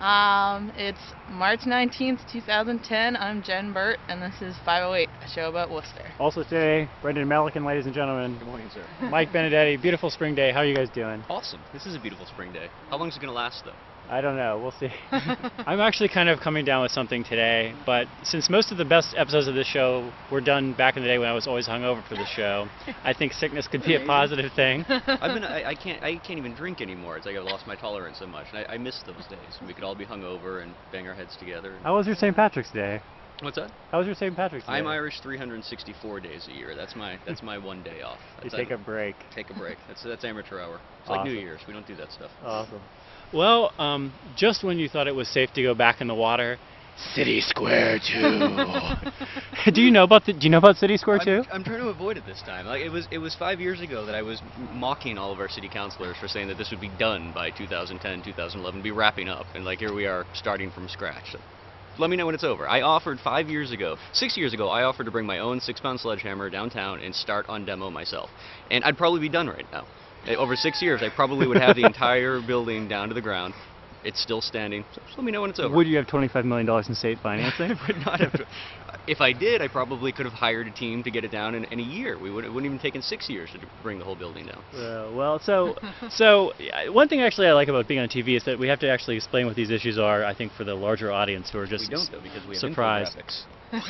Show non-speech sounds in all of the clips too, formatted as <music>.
Um, it's March 19th, 2010. I'm Jen Burt, and this is 508, a show about Worcester. Also today, Brendan Melican, ladies and gentlemen. Good morning, sir. Mike Benedetti, beautiful spring day. How are you guys doing? Awesome. This is a beautiful spring day. How long is it going to last, though? I don't know. We'll see. <laughs> I'm actually kind of coming down with something today, but since most of the best episodes of this show were done back in the day when I was always hungover for the show, I think sickness could be a positive thing. <laughs> I've been, I, I can't, I can't even drink anymore. It's like I've lost my tolerance so much, and I, I miss those days. We could all be hungover and bang our heads together. How was your St. Patrick's Day? What's that? How was your St. Patrick's Day? I'm Irish 364 days a year. That's my, that's my one day off. <laughs> You take a break. take a break. That's that's amateur hour. It's like New Year's. We don't do that stuff. Awesome. Well, um, just when you thought it was safe to go back in the water, City Square 2. <laughs> do you know about the, Do you know about City Square 2? I'm, I'm trying to avoid it this time. Like it was, it was five years ago that I was mocking all of our city councilors for saying that this would be done by 2010, 2011, be wrapping up, and like here we are starting from scratch. So let me know when it's over. I offered five years ago, six years ago, I offered to bring my own six-pound sledgehammer downtown and start on demo myself, and I'd probably be done right now. Uh, Over six years, I probably would have the entire <laughs> building down to the ground. It's still standing. So just let me know when it's over. Would you have $25 million in state financing? <laughs> would not have. If I did, I probably could have hired a team to get it down in, in a year. We would, it wouldn't even taken six years to bring the whole building down. Uh, well, so so yeah, one thing actually I like about being on TV is that we have to actually explain what these issues are. I think for the larger audience who are just we don't though because we have surprised. <laughs>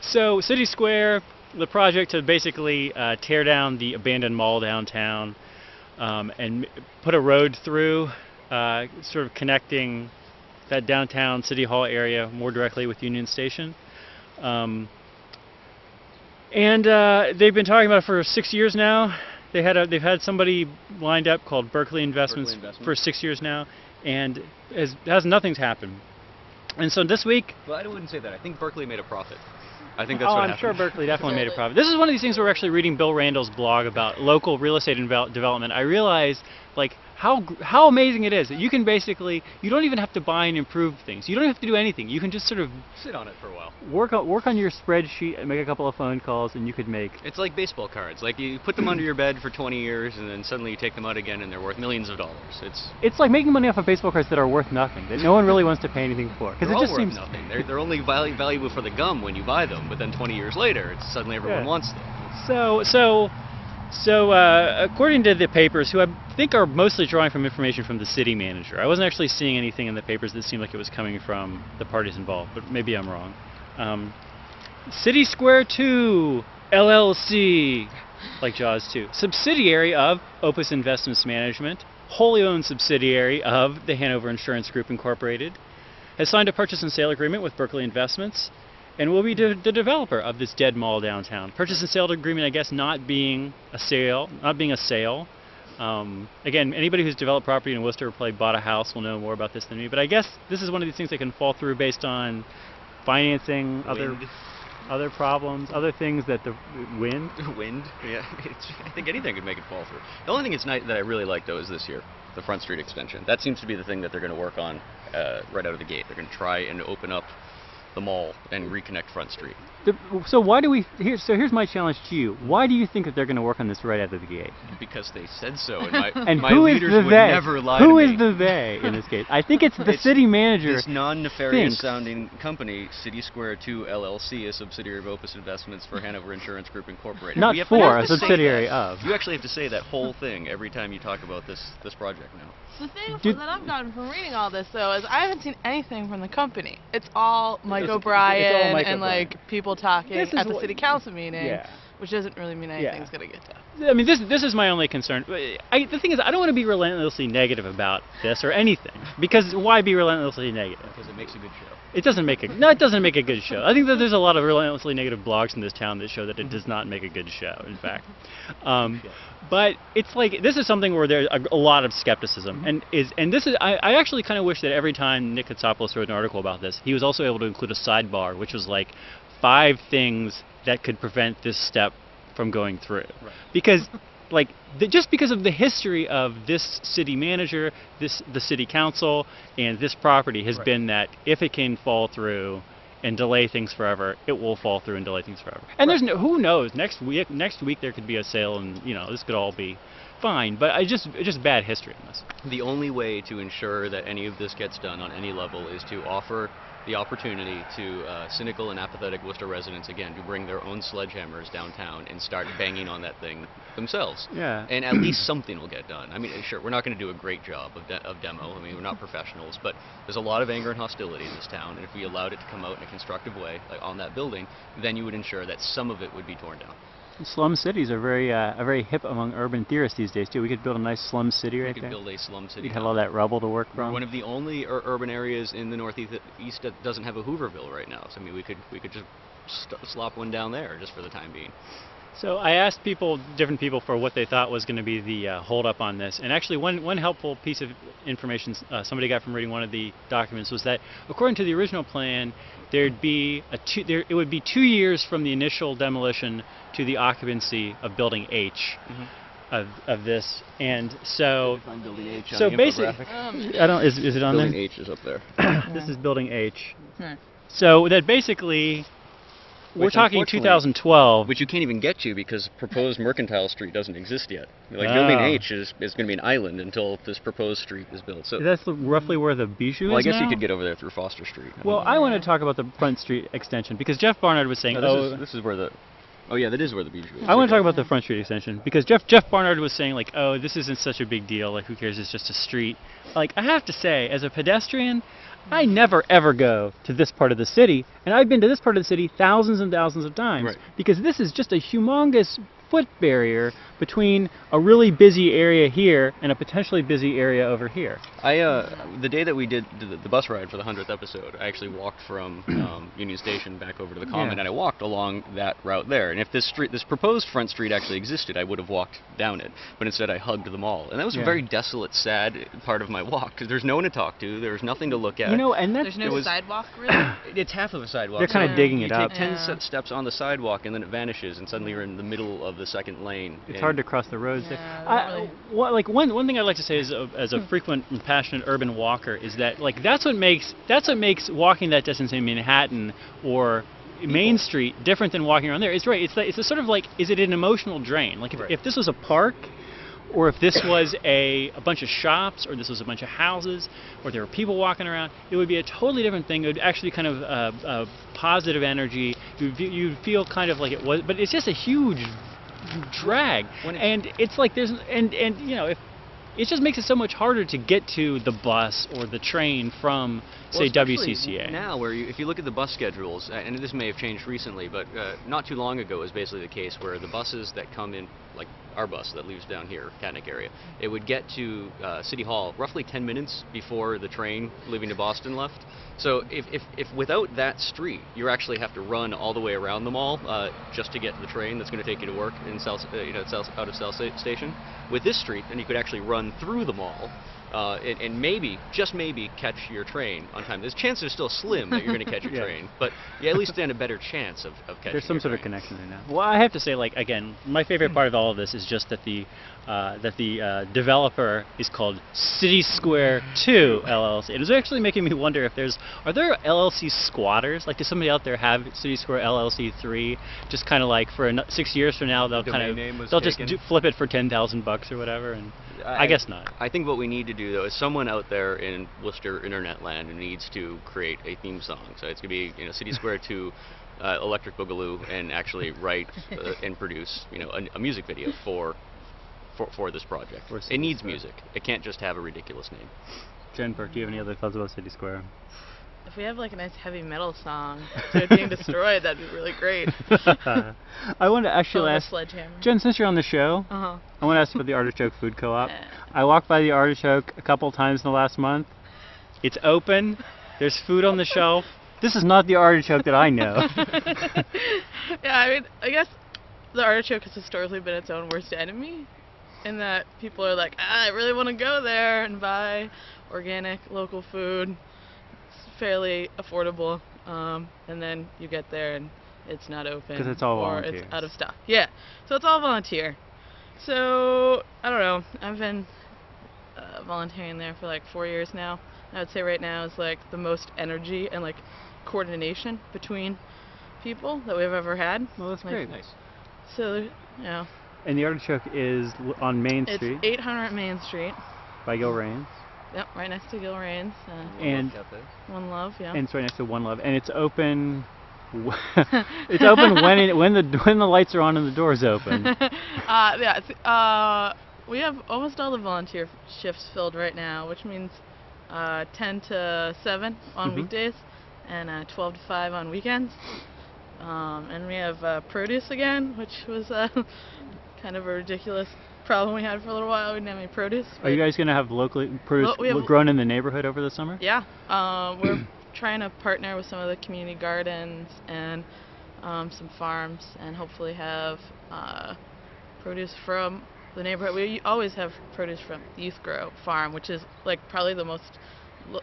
So City Square, the project to basically uh, tear down the abandoned mall downtown um, and put a road through, uh, sort of connecting that downtown City Hall area more directly with Union Station. Um, and uh, they've been talking about it for six years now. They had a, they've had somebody lined up called Berkeley Investments, for Investments. six years now, and has, has nothing's happened. And so this week, Well, I wouldn't say that. I think Berkeley made a profit. I think that's oh, what I'm happened. sure Berkeley definitely made a profit. This is one of these things where we're actually reading Bill Randall's blog about local real estate development. I realized like how how amazing it is that you can basically you don't even have to buy and improve things. You don't have to do anything. You can just sort of Sit on it for a while. work on work on your spreadsheet and make a couple of phone calls, and you could make It's like baseball cards. Like you put them under your bed for 20 years, and then suddenly you take them out again, and they're worth millions of dollars. It's it's like making money off of baseball cards that are worth nothing that no one really wants to pay anything for because it just worth seems nothing. They're, they're only valu- valuable for the gum when you buy them, but then 20 years later, it's suddenly everyone Yeah. wants them. So, so, so, uh, according to the papers, who I think are mostly drawing from information from the city manager, I wasn't actually seeing anything in the papers that seemed like it was coming from the parties involved, but maybe I'm wrong. Um, city Square 2 LLC, like Jaws 2, subsidiary of Opus Investments Management, wholly owned subsidiary of the Hanover Insurance Group Incorporated, has signed a purchase and sale agreement with Berkeley Investments and will be de- the developer of this dead mall downtown. Purchase and sale agreement, I guess, not being a sale, not being a sale. Um, again, anybody who's developed property in Worcester or probably bought a house will know more about this than me. But I guess this is one of these things that can fall through based on financing, other Wind. other problems, other things that the wind. <laughs> Wind. Yeah, <laughs> I think anything could make it fall through. The only thing that's nice that I really like though is this year, the Front Street extension. That seems to be the thing that they're going to work on uh, right out of the gate. They're going to try and open up the mall and reconnect Front Street. The, so why do we? Here, so here's my challenge to you. Why do you think that they're going to work on this right out of the gate? Because they said so, and my, <laughs> And my who is leaders the would they? never lie Who to is me. the they in this case? I think it's the It's- city manager. This non-nefarious-sounding company, City Square 2 LLC, a subsidiary of Opus Investments for Hanover Insurance Group Incorporated. Not We have- for, we a have to say subsidiary of. You actually have to say that whole thing every time you talk about this this project now. The thing Did- that I've gotten from reading all this, though, is I haven't seen anything from the company. It's all Mike It's O'Brien Mike and O'Brien. like people talking at the what- city council meeting, Yeah. which doesn't really mean Yeah. anything's gonna get done. I mean, this this is my only concern. I, the thing is, I don't want to be relentlessly negative about this or anything because why be relentlessly negative? Because it makes a good show. It doesn't make a no. It doesn't make a good show. I think that there's a lot of relentlessly negative blogs in this town that show that it does not make a good show. In fact, um, but it's like this is something where there's a, a lot of skepticism, and is and this is I, I actually kind of wish that every time Nick Kotsopoulos wrote an article about this, he was also able to include a sidebar, which was like five things that could prevent this step from going through, Right. because like the, just because of the history of this city manager, this the city council, and this property has Right. been that if it can fall through and delay things forever, it will fall through and delay things forever. And there's no who knows next week next week there could be a sale and you know this could all be fine, but I just just bad history on this. The only way to ensure that any of this gets done on any level is to offer the opportunity to uh, cynical and apathetic Worcester residents again to bring their own sledgehammers downtown and start banging on that thing themselves. Yeah. And at least something will get done. I mean, sure, we're not going to do a great job of, de- of demo. I mean, we're not professionals, but there's a lot of anger and hostility in this town. And if we allowed it to come out in a constructive way, like on that building, then you would ensure that some of it would be torn down. Slum cities are very uh, are very hip among urban theorists these days too. We could build a nice slum city right We could there. build a slum city. You'd have all that rubble to work We're from. one of the only ur- urban areas in the northeast east that doesn't have a Hooverville right now. So I mean, we could we could just st- slop one down there just for the time being. So I asked people, different people, for what they thought was going to be the uh, holdup on this. And actually, one, one helpful piece of information uh, somebody got from reading one of the documents was that, according to the original plan, there'd be a two, there, it would be two years from the initial demolition to the occupancy of Building H of, of this. And so, H so basically, Um, I don't. Is, is it on building there? Building H is up there. this is Building H. Hmm. So that basically, we're talking 2012. Which you can't even get to because proposed Mercantile Street doesn't exist yet. Like Ah. building H is, is going to be an island until this proposed street is built. So That's roughly where the Bijou well, I is guess you could get over there through Foster Street. I Well. I want to talk about the Front Street extension because Jeff Barnard was saying, No, this, "Oh, is, this is where the Oh yeah, that is where the beach is. I want to talk about the Front Street extension because Jeff Jeff Barnard was saying like, "Oh, this isn't such a big deal. Like, who cares? It's just a street." Like, I have to say, as a pedestrian, I never ever go to this part of the city, and I've been to this part of the city thousands and thousands of times Right. because this is just a humongous foot barrier between a really busy area here and a potentially busy area over here. I uh, the day that we did the, the bus ride for the hundredth episode, I actually walked from <clears throat> um, Union Station back over to the Common, Yeah. and I walked along that route there. And if this street, this proposed front street actually existed, I would have walked down it. But instead, I hugged the mall, and that was Yeah. a very desolate, sad part of my walk because there's no one to talk to, there's nothing to look at. You know, and that's There's no was- sidewalk <clears throat> really. it's half of a sidewalk. They're kinda so digging you it take up. ten Yeah. se- steps on the sidewalk, and then it vanishes, and suddenly you're in the middle of the second lane. It's and- hard to cross the roads. there. Yeah, I, really. what, like one one thing I'd like to say as a, as a frequent and passionate urban walker is that like that's what makes that's what makes walking that distance in Manhattan or Main Street different than walking around there. It's right. It's like, it's a sort of like is it an emotional drain? Like if, Right. if this was a park. Or if this was a, a bunch of shops, or this was a bunch of houses, or there were people walking around, it would be a totally different thing. It would actually kind of uh, uh, positive energy. You'd, you'd feel kind of like it was, but it's just a huge drag and it's like there's and and you know if it just makes it so much harder to get to the bus or the train from say especially WCCA. Now, where you, if you look at the bus schedules, and this may have changed recently, but uh, not too long ago is basically the case where the buses that come in, like our bus that leaves down here, Katnick area, it would get to uh, City Hall roughly 10 minutes before the train leaving to Boston left. So if, if, if without that street, you actually have to run all the way around the mall uh, just to get to the train that's going to take you to work in South, uh, you know, South, out of South Station. With this street, then you could actually run through the mall uh, and, and maybe, just maybe, catch your train on time. There's chances are still slim that you're going to catch <laughs> your Yeah. train, but you at least stand a better chance of, of catching. There's some sort of train. connection there now. Well, I have to say, like again, my favorite part of all of this is just that the uh, that the uh, developer is called City Square 2 LLC. And It is actually making me wonder if there's are there LLC squatters? Like, does somebody out there have City Square LLC 3? Just kind of like for six years from now, they'll kind of they'll just taken. do, flip it for ten thousand bucks or whatever. And I, guess not. I think what we need to do though is someone out there in Worcester internet land needs to create a theme song. So it's gonna be you know City Square to <laughs> uh, Electric Boogaloo and actually write uh, and produce you know a, a music video for. For, for this project, For it needs Square. music. It can't just have a ridiculous name. Jen Burt, do you have any other thoughts about City Square? If we have like a nice heavy metal song to it being destroyed, that'd be really great. <laughs> I want to actually of ask sledgehammer. Jen, since you're on the show, Uh huh. I want to ask about the Artichoke Food Co-op. Yeah. I walked by the Artichoke a couple times in the last month. It's open. There's food on the shelf. This is not the artichoke that I know. <laughs> yeah, I mean, I guess the artichoke has historically been its own worst enemy, in that people are like, ah, I really want to go there and buy organic local food. It's fairly affordable, um, and then you get there and it's not open 'Cause it's all or volunteers. it's out of stock. Yeah, so it's all volunteer. So I don't know. I've been uh, volunteering there for like four years now. I would say right now is like the most energy and like coordination between people that we've ever had. well, that's Like, great. Nice. So, know, And the artichoke is on Main It's Street 800 Main Street. by Gil Rains, Yep, right next to Gil Rains. Uh, And- One Love, yeah. and it's right next to One Love, and it's open. <laughs> <laughs> it's open when it, when the when the lights are on and the doors open. <laughs> uh, yeah, it's, uh, we have almost all the volunteer shifts filled right now, which means uh, 10 to 7 on Mhm. weekdays and uh, 12 to 5 on weekends. Um, and we have uh, produce again, which was uh, kind of a ridiculous problem we had for a little while. We didn't have any produce. Are you guys gonna have locally produce have- grown in the neighborhood over the summer? Yeah, um, we're <clears throat> trying to partner with some of the community gardens and um, some farms, and hopefully have uh, produce from the neighborhood. We always have produce from Youth Grow Farm, which is like probably the most,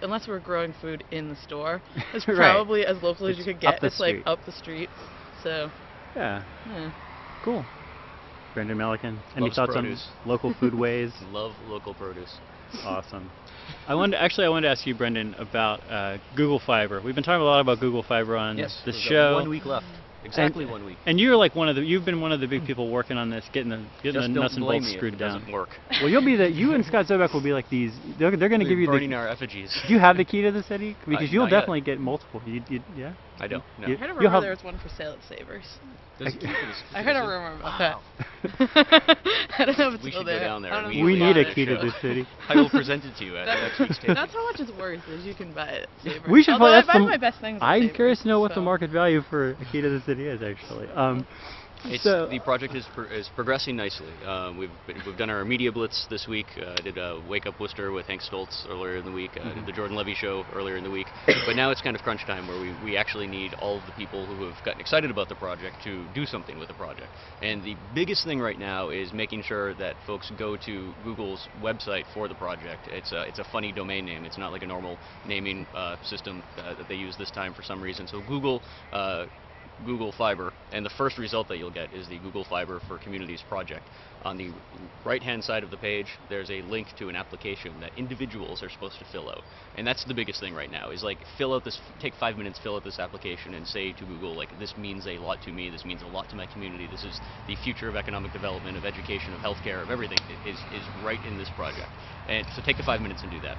unless we're growing food in the store, <laughs> it's Right. probably as local as you could get. It's like up the street. So, Yeah, yeah. cool. Brendan Melican, any Loves thoughts produce. on <laughs> local foodways? <laughs> Love local produce. awesome. I wanted actually I wanted to ask you, Brendan, about uh, Google Fiber. We've been talking a lot about Google Fiber on Yes, the show. One week left. Exactly one week. And you're like one of the you've been one of the big people working on this, getting the getting Just the nuts and bolts screwed down. doesn't work. Well, you'll be the you and Scott Zobek will be like these. They're, they're going to give you the burning the. our effigies. Do you have the key to the city? <laughs> Because you'll not yet. definitely get multiple. You, you, yeah. I don't. No. You- I heard a rumor have- there was one for sale at Savers. There's a key for this- I heard a rumor about Wow. that. <laughs> I don't know if it's We still should go there. down there I don't know We if need a key to this city. <laughs> I will present it to you at That- <laughs> next week's table. That's how much it's worth. Is you can buy it. At Savers. We should Although play- I that's buy the- my best things. at I'm Savers, curious to know what the market value for a key to the city is actually. Um, It's, so the project is, pro- is progressing nicely. Um, we've been, we've done our media blitz this week. Uh, did uh, Wake Up Worcester with Hank Stolz earlier in the week. Uh, Mhm. Did the Jordan Levy show earlier in the week. <coughs> but now it's kind of crunch time where we, we actually need all of the people who have gotten excited about the project to do something with the project. And the biggest thing right now is making sure that folks go to Google's website for the project. It's a, it's a funny domain name. It's not like a normal naming uh, system uh, that they use this time for some reason. So Google uh, Google Fiber, and the first result that you'll get is the Google Fiber for Communities project. On the right-hand side of the page, there's a link to an application that individuals are supposed to fill out, and that's the biggest thing right now. Is like fill out this, take five minutes, fill out this application, and say to Google like this means a lot to me. This means a lot to my community. This is the future of economic development, of education, of healthcare, of everything is is right in this project. And so take the five minutes and do that.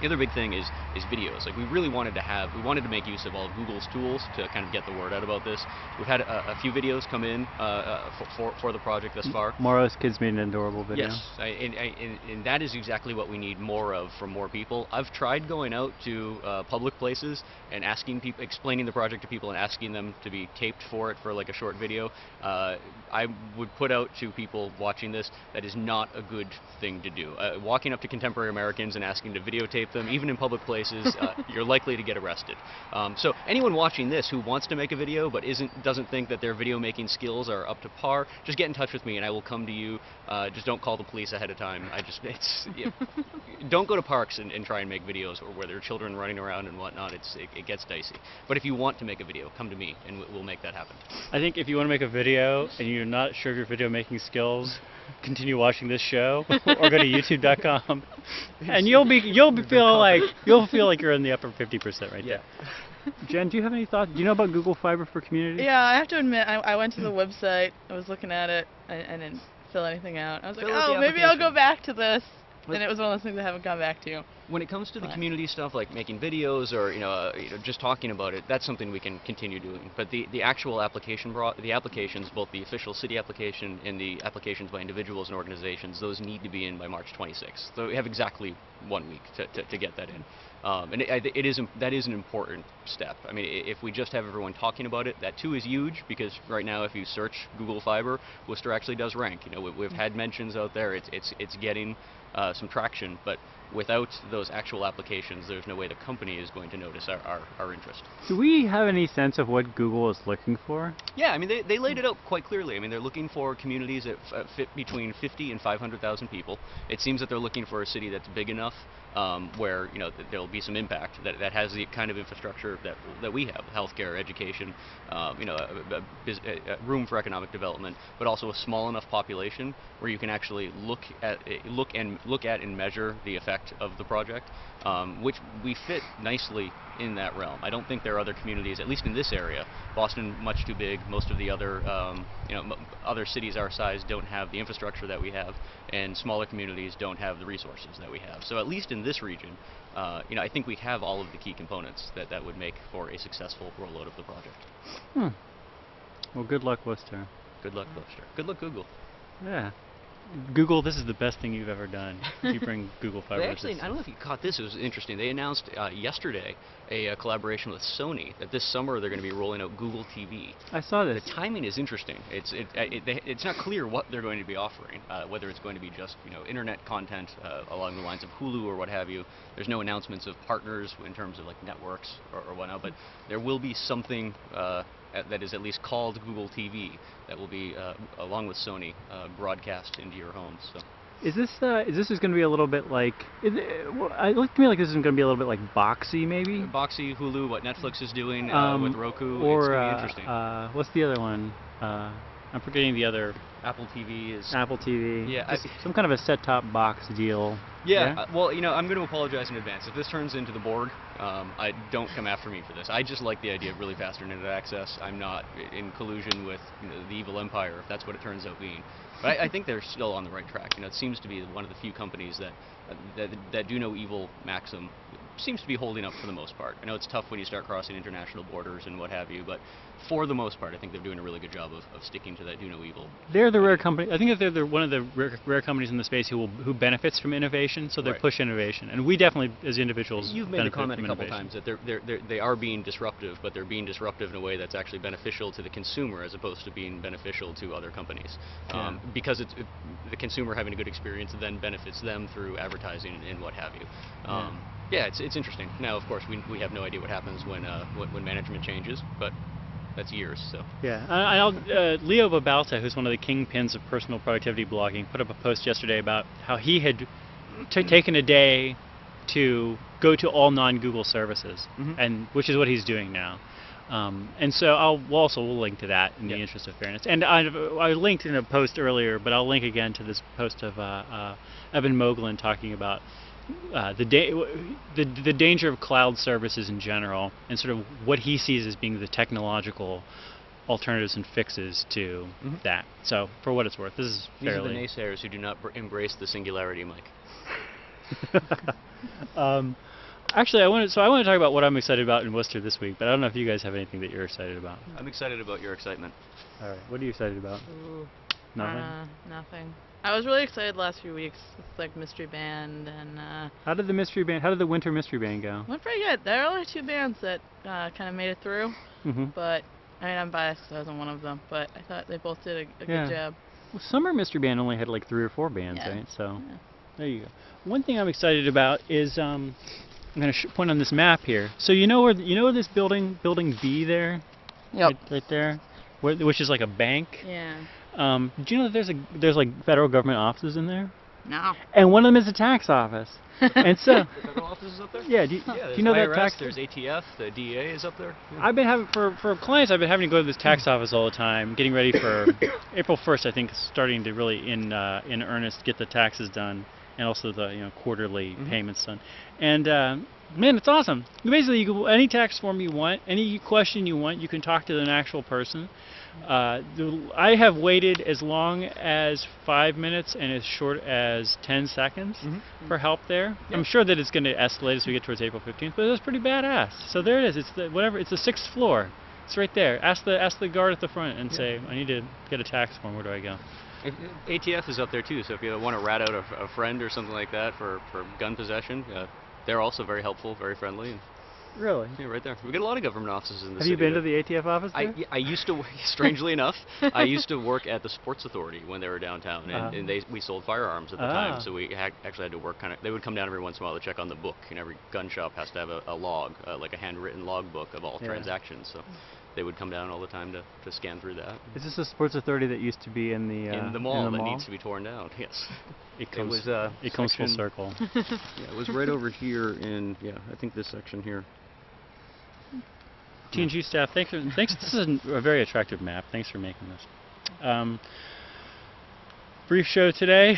The other big thing is is videos. Like we really wanted to have, we wanted to make use of all of Google's tools to kind of get the word out about this. We've had a, a few videos come in uh, uh, for, for the project thus far. Morrow's kids made an adorable video. Yes, I, and, I, and, and that is exactly what we need more of from more people. I've tried going out to uh, public places and asking people, explaining the project to people, and asking them to be taped for it for like a short video. Uh, I would put out to people watching this that is not a good thing to do. Uh, walking up to contemporary Americans and asking to videotape them, even in public places, uh, <laughs> you're likely to get arrested. Um, so anyone watching this who wants to make a video but isn't doesn't think that their video making skills are up to par, just get in touch with me and I will come to you. Uh, just don't call the police ahead of time. I just it's yeah, <laughs> don't go to parks and, and try and make videos or where there are children running around and whatnot. It's it, it gets dicey. But if you want to make a video, come to me and we'll make that happen. I think if you want to make a video and you're not sure of your video making skills, continue watching this show <laughs> or go to youtube.com <laughs> and you'll be you'll be <laughs> feel like you'll feel like you're in the upper 50% right there. Jen, do you have any thoughts? Do you know about Google Fiber for Community? Yeah, I have to admit, I, I went to the website, I was looking at it, and, and didn't fill anything out. I was like, Fill out oh, maybe I'll go back to this. And it was one of those things I haven't gone back to. When it comes to the community stuff like making videos or you know, uh, you know just talking about it, that's something we can continue doing. But the, the actual application the applications, both the official city application and the applications by individuals and organizations, those need to be in by March 26th. So we have exactly one week to, to, to get that in. Um, and it, it is that is an important step. I mean, if we just have everyone talking about it, that too is huge because right now, if you search Google Fiber, Worcester actually does rank. You know, we, we've had mentions out there. It's it's it's getting uh, some traction, but without those actual applications, there's no way the company is going to notice our, our, our interest. Do we have any sense of what Google is looking for? Yeah, I mean, they, they laid it out quite clearly. I mean, they're looking for communities that f- uh, fit between 50 and 500,000 people. It seems that they're looking for a city that's big enough um, where, you know, th- there'll be some impact, that, that has the kind of infrastructure that, that we have, healthcare, education, um, you know, a, a, a, a room for economic development, but also a small enough population where you can actually look at, eh, look and look at and measure the effect of the project, um, which we fit nicely in that realm. I don't think there are other communities, at least in this area. Boston, much too big. Most of the other, um, you know, m- other cities our size don't have the infrastructure that we have, and smaller communities don't have the resources that we have. So at least in this region, uh, you know, I think we have all of the key components that that would make for a successful rollout of the project. Hmm. Well, good luck, Worcester. Good luck, Gloucester. Good luck, Google. Yeah. Google, this is the best thing you've ever done. you <laughs> bring Google Fiber. They actually. I don't know if you caught this. It was interesting. They announced uh, yesterday a, uh collaboration with Sony that this summer they're going to be rolling out Google TV. I saw that The timing is interesting. It's it, uh, it, they, it's not clear what they're going to be offering. Uh, whether it's going to be just you know internet content uh, along the lines of Hulu or what have you. There's no announcements of partners in terms of like networks or, or whatnot. But there will be something uh, that is at least called Google TV that will be uh, along with Sony uh, broadcast into your homes. So. Is this uh, is this is going to be a little bit like? Is it, well, it looked to me like this is going to be a little bit like Boxee, maybe. Boxee, Hulu, what Netflix is doing uh, Um, with Roku. or it's gonna be uh, interesting. uh, what's the other one? I'm forgetting the other. Apple TV is. Apple TV. Yeah, I- some kind of a set-top box deal. yeah, uh, well, you know, I'm going to apologize in advance. If this turns into the Borg, um, I don't come after me for this. I just like the idea of really fast internet access. I'm not in collusion with you know, the evil empire, if that's what it turns out being. But I, I think they're still on the right track. You know, it seems to be one of the few companies that uh, that, that do no evil maxim seems to be holding up for the most part. I know it's tough when you start crossing international borders and what have you, but for the most part, I think they're doing a really good job of, of sticking to that do no evil. They're the rare company. I think that they're the, one of the rare, rare companies in the space who will, who benefits from innovation. So they Right. push innovation, and we definitely, as individuals, You've made benefit comment a couple innovation. times that they're, they're, they're, they are being disruptive, but they're being disruptive in a way that's actually beneficial to the consumer as opposed to being beneficial to other companies. Um, because it's, it, the consumer having a good experience then benefits them through advertising and, and what have you. Um, yeah, it's, it's interesting. Now, of course, we, we have no idea what happens when, uh, when, when management changes, but that's years, so. Yeah, I, I'll, uh, Leo Babauta, who's one of the kingpins of personal productivity blogging, put up a post yesterday about how he had t- taken a day to go to all non-Google services, Mhm. and which is what he's doing now. Um, and so I'll we'll also we'll link to that in Yep. the interest of fairness. And I, I linked in a post earlier, but I'll link again to this post of uh, uh, Eben Moglen talking about uh, the, da- the the danger of cloud services in general, and sort of what he sees as being the technological alternatives and fixes to Mhm. that. So for what it's worth, this is These are the naysayers who do not br- embrace the singularity, Mike. <laughs> um, actually, I want to. So I want to talk about what I'm excited about in Worcester this week, but I don't know if you guys have anything that you're excited about. I'm excited about your excitement. All right, what are you excited about? Ooh, Nothing. Uh, nothing. I was really excited the last few weeks with like Mystery Band and uh, How did the mystery band? How did the winter mystery band go? went pretty good. There are only two bands that uh, kind of made it through, mm -hmm. but I mean I'm biased because I wasn't one of them. But I thought they both did a, a Yeah. good job. Well, summer mystery band only had like three or four bands, Yeah. right? So Yeah. there you go. One thing I'm excited about is um, I'm going to sh- point on this map here. So you know where you know this building building B there, right, right there, where, which is like a bank. Yeah. Um, do you know that there's a there's like federal government offices in there, No. and one of them is a tax office. and so <laughs> federal office is up there? yeah, do you, Yeah, do there's you know that tax? there's ATF, the DEA is up there. Yeah. I've been having for for clients. I've been having to go to this tax office all the time, getting ready for <coughs> April 1st. I think starting to really in uh, in earnest get the taxes done, and also the you know quarterly Mhm. payments done. And uh, man, it's awesome. Basically, you can, any tax form you want, any question you want, you can talk to an actual person. Uh, I have waited as long as five minutes and as short as 10 seconds Mhm. for help there. Yeah. I'm sure that it's going to escalate as we get towards April 15th, but it's pretty badass. So there it is. It's the whatever. It's the sixth floor. It's right there. Ask the ask the guard at the front and Yeah. say, I need to get a tax form. Where do I go? ATF is up there too, so if you want to rat out a, a friend or something like that for, for gun possession, uh, they're also very helpful, very friendly. Really? yeah, right there. We get a lot of government offices in the Have city. Have you been to the ATF office? I, there? y- I used to, <laughs> strangely enough, <laughs> I used to work at the Sports Authority when they were downtown, and, Uh-huh. and they we sold firearms at the Ah. time, so we had, actually had to work kind of. They would come down every once in a while to check on the book, and every gun shop has to have a, a log, uh, like a handwritten log book of all Yeah. transactions. So they would come down all the time to, to scan through that. Is this a sports authority that used to be in the uh, in the mall the that mall? needs to be torn down. <laughs> Yes. <laughs> It It comes. was uh, it comes full section- circle. <laughs> Yeah, it was right over here in yeah, I think this section here. TNG staff, thanks for thanks. This is a, a very attractive map. Thanks for making this. Um, brief show today.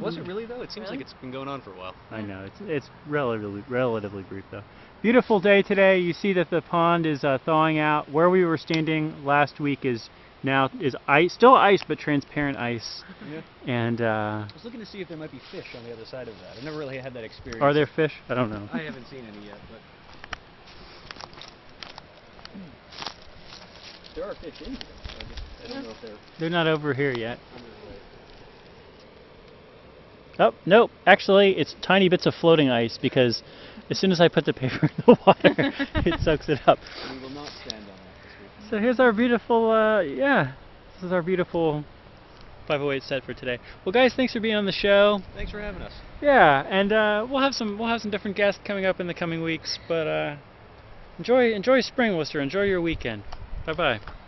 Was it really though? It seems Really? like it's been going on for a while. I know it's it's relatively relatively brief though. Beautiful day today. You see that the pond is uh, thawing out. Where we were standing last week is now is ice, still ice, but transparent ice. Yeah. And uh, I was looking to see if there might be fish on the other side of that. I never really had that experience. are there fish? I don't know. I haven't seen any yet, but there are fish in here. I, just, I don't know if they're They're not over here yet. under the way. Oh nope. Actually, it's tiny bits of floating ice because as soon as I put the paper <laughs> in the water, <laughs> it soaks it up. We will not stand on that this week. So here's our beautiful, uh, yeah, this is our beautiful 508 set for today. Well, guys, thanks for being on the show. Thanks for having us. Yeah, and uh, we'll have some we'll have some different guests coming up in the coming weeks. But uh, enjoy enjoy spring, Worcester. Enjoy your weekend. Bye bye.